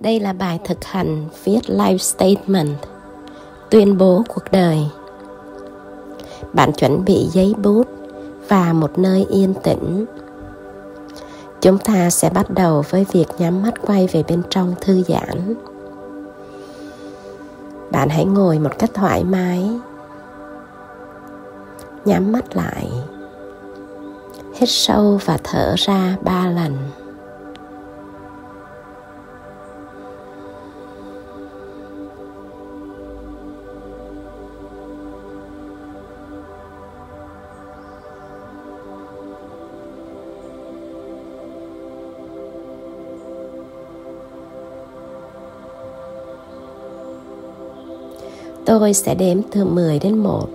Đây là bài thực hành viết life statement, tuyên bố cuộc đời. Bạn chuẩn bị giấy bút và một nơi yên tĩnh. Chúng ta sẽ bắt đầu với việc nhắm mắt quay về bên trong thư giãn. Bạn hãy ngồi một cách thoải mái. Nhắm mắt lại. Hít sâu và thở ra ba lần. Tôi sẽ đếm từ 10 đến 1.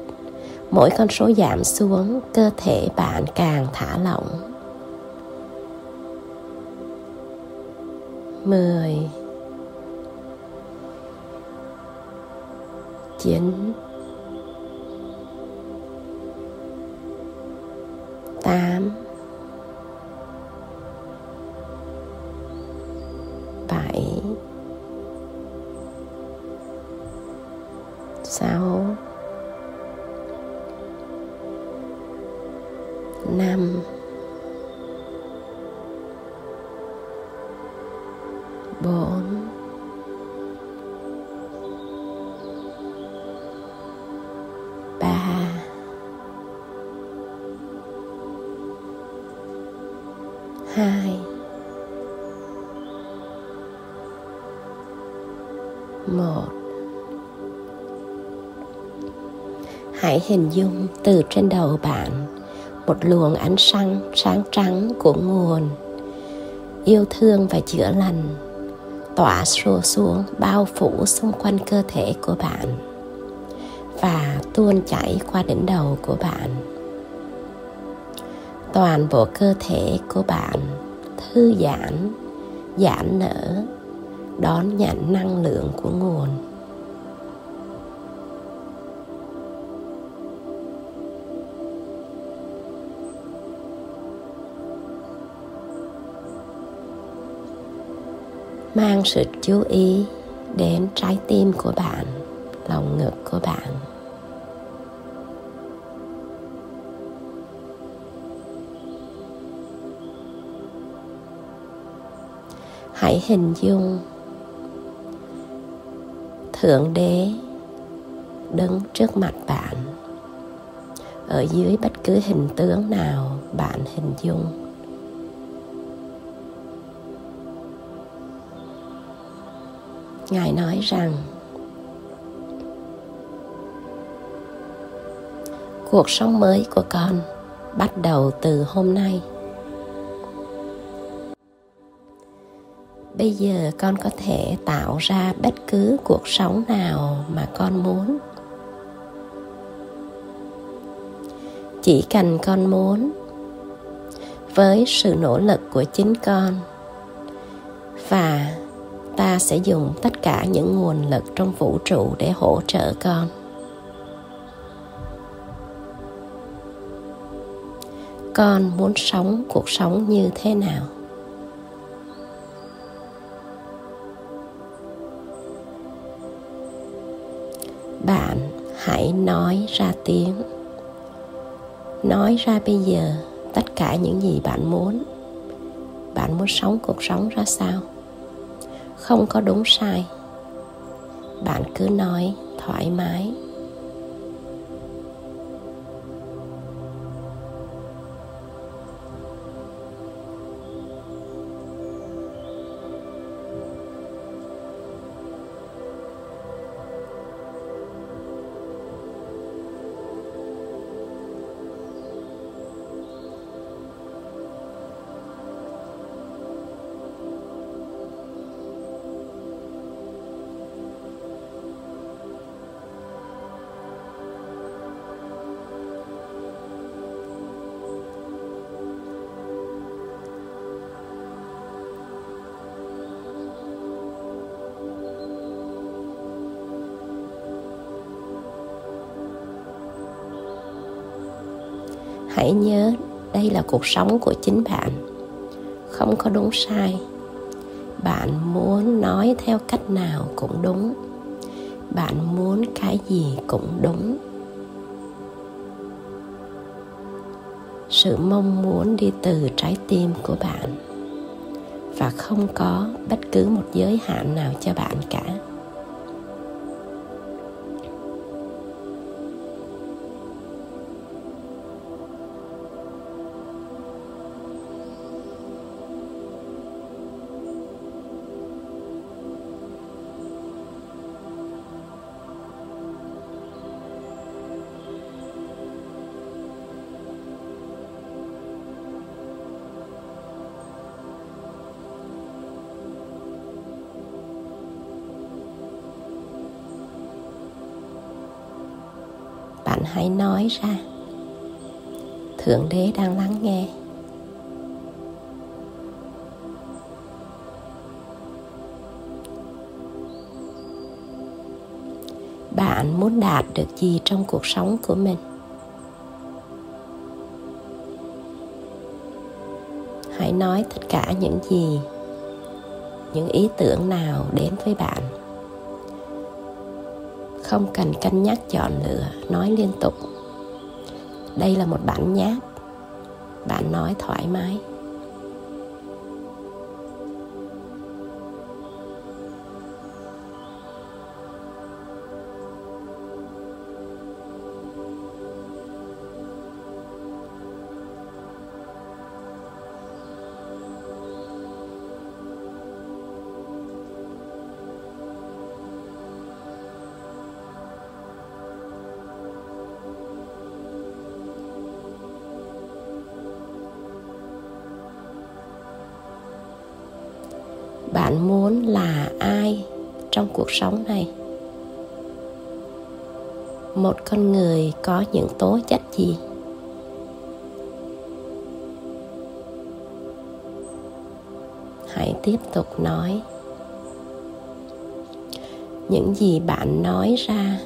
Mỗi con số giảm xuống, cơ thể bạn càng thả lỏng. 10 9 năm bốn ba. Hai. Một. Hãy hình dung từ trên đầu bạn một luồng ánh sáng sáng trắng của nguồn. Yêu thương và chữa lành tỏa xua xuống, bao phủ xung quanh cơ thể của bạn và tuôn chảy qua đỉnh đầu của bạn. Toàn bộ cơ thể của bạn thư giãn giãn nở, đón nhận năng lượng của nguồn. Mang sự chú ý đến trái tim của bạn, lòng ngực của bạn. Hãy hình dung thượng đế đứng trước mặt bạn. Ở dưới bất cứ hình tướng nào bạn hình dung. Ngài nói rằng, cuộc sống mới của con bắt đầu từ hôm nay. Bây giờ con có thể tạo ra bất cứ cuộc sống nào mà con muốn. Chỉ cần con muốn, với sự nỗ lực của chính con và ta sẽ dùng tất cả những nguồn lực trong vũ trụ để hỗ trợ con. Con muốn sống cuộc sống như thế nào? Bạn hãy nói ra tiếng. Nói ra bây giờ tất cả những gì bạn muốn. Bạn muốn sống cuộc sống ra sao? Không có đúng sai. Bạn cứ nói thoải mái. Hãy nhớ đây là cuộc sống của chính bạn. Không có đúng sai. Bạn muốn nói theo cách nào cũng đúng. Bạn muốn cái gì cũng đúng. Sự mong muốn đi từ trái tim của bạn. Và không có bất cứ một giới hạn nào cho bạn cả. Bạn hãy nói ra. Thượng đế đang lắng nghe. Bạn muốn đạt được gì trong cuộc sống của mình? Hãy nói tất cả những gì, những ý tưởng nào đến với bạn không cần cân nhắc chọn lựa, nói liên tục. Đây là một bản nháp. Bạn nói thoải mái. Bạn muốn là ai trong cuộc sống này? Một con người có những tố chất gì? Hãy tiếp tục nói. Những gì bạn nói ra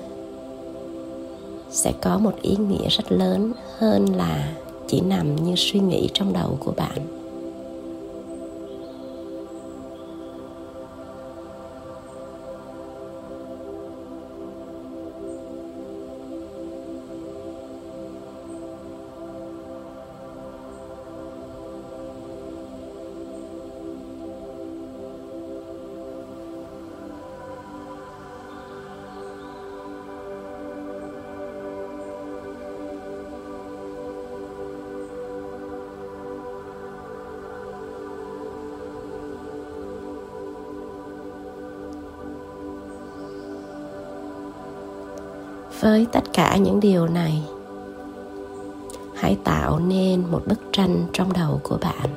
sẽ có một ý nghĩa rất lớn hơn là chỉ nằm như suy nghĩ trong đầu của bạn. Với tất cả những điều này. Hãy tạo nên một bức tranh trong đầu của bạn.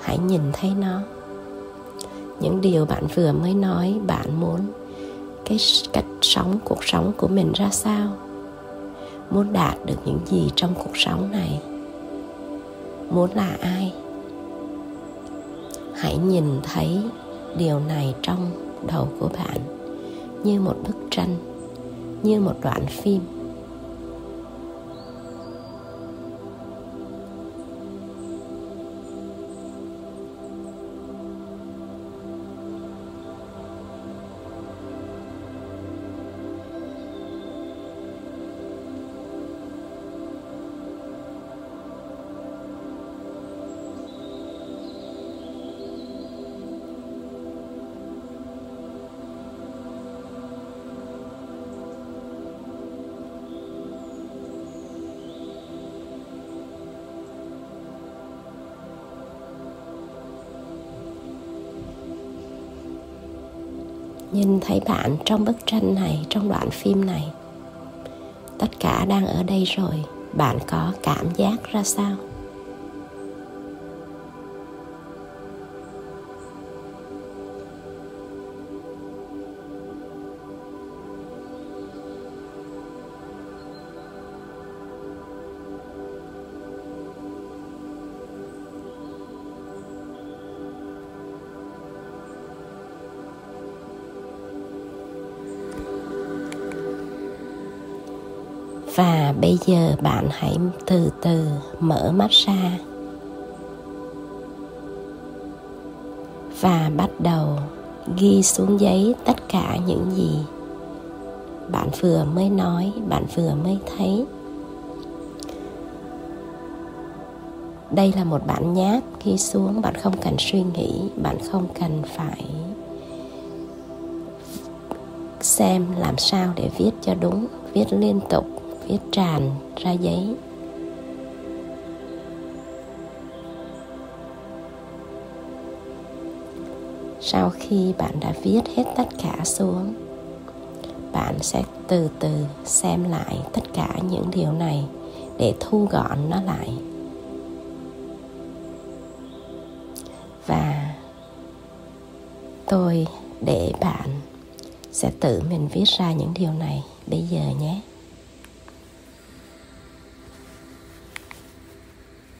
Hãy nhìn thấy nó. Những điều bạn vừa mới nói, bạn muốn cái cách sống, cuộc sống của mình ra sao? Muốn đạt được những gì trong cuộc sống này? Muốn là ai? Hãy nhìn thấy điều này trong đầu của bạn như một bức tranh như một đoạn phim. Nhìn thấy bạn trong bức tranh này, trong đoạn phim này. Tất cả đang ở đây rồi, bạn có cảm giác ra sao? Và bây giờ bạn hãy từ từ mở mắt ra. Và bắt đầu ghi xuống giấy tất cả những gì bạn vừa mới nói, bạn vừa mới thấy. Đây là một bản nháp ghi xuống, bạn không cần suy nghĩ, bạn không cần phải xem làm sao để viết cho đúng, viết liên tục viết tràn ra giấy. Sau khi bạn đã viết hết tất cả xuống, bạn sẽ từ từ xem lại tất cả những điều này để thu gọn nó lại. Và tôi để bạn sẽ tự mình viết ra những điều này bây giờ nhé.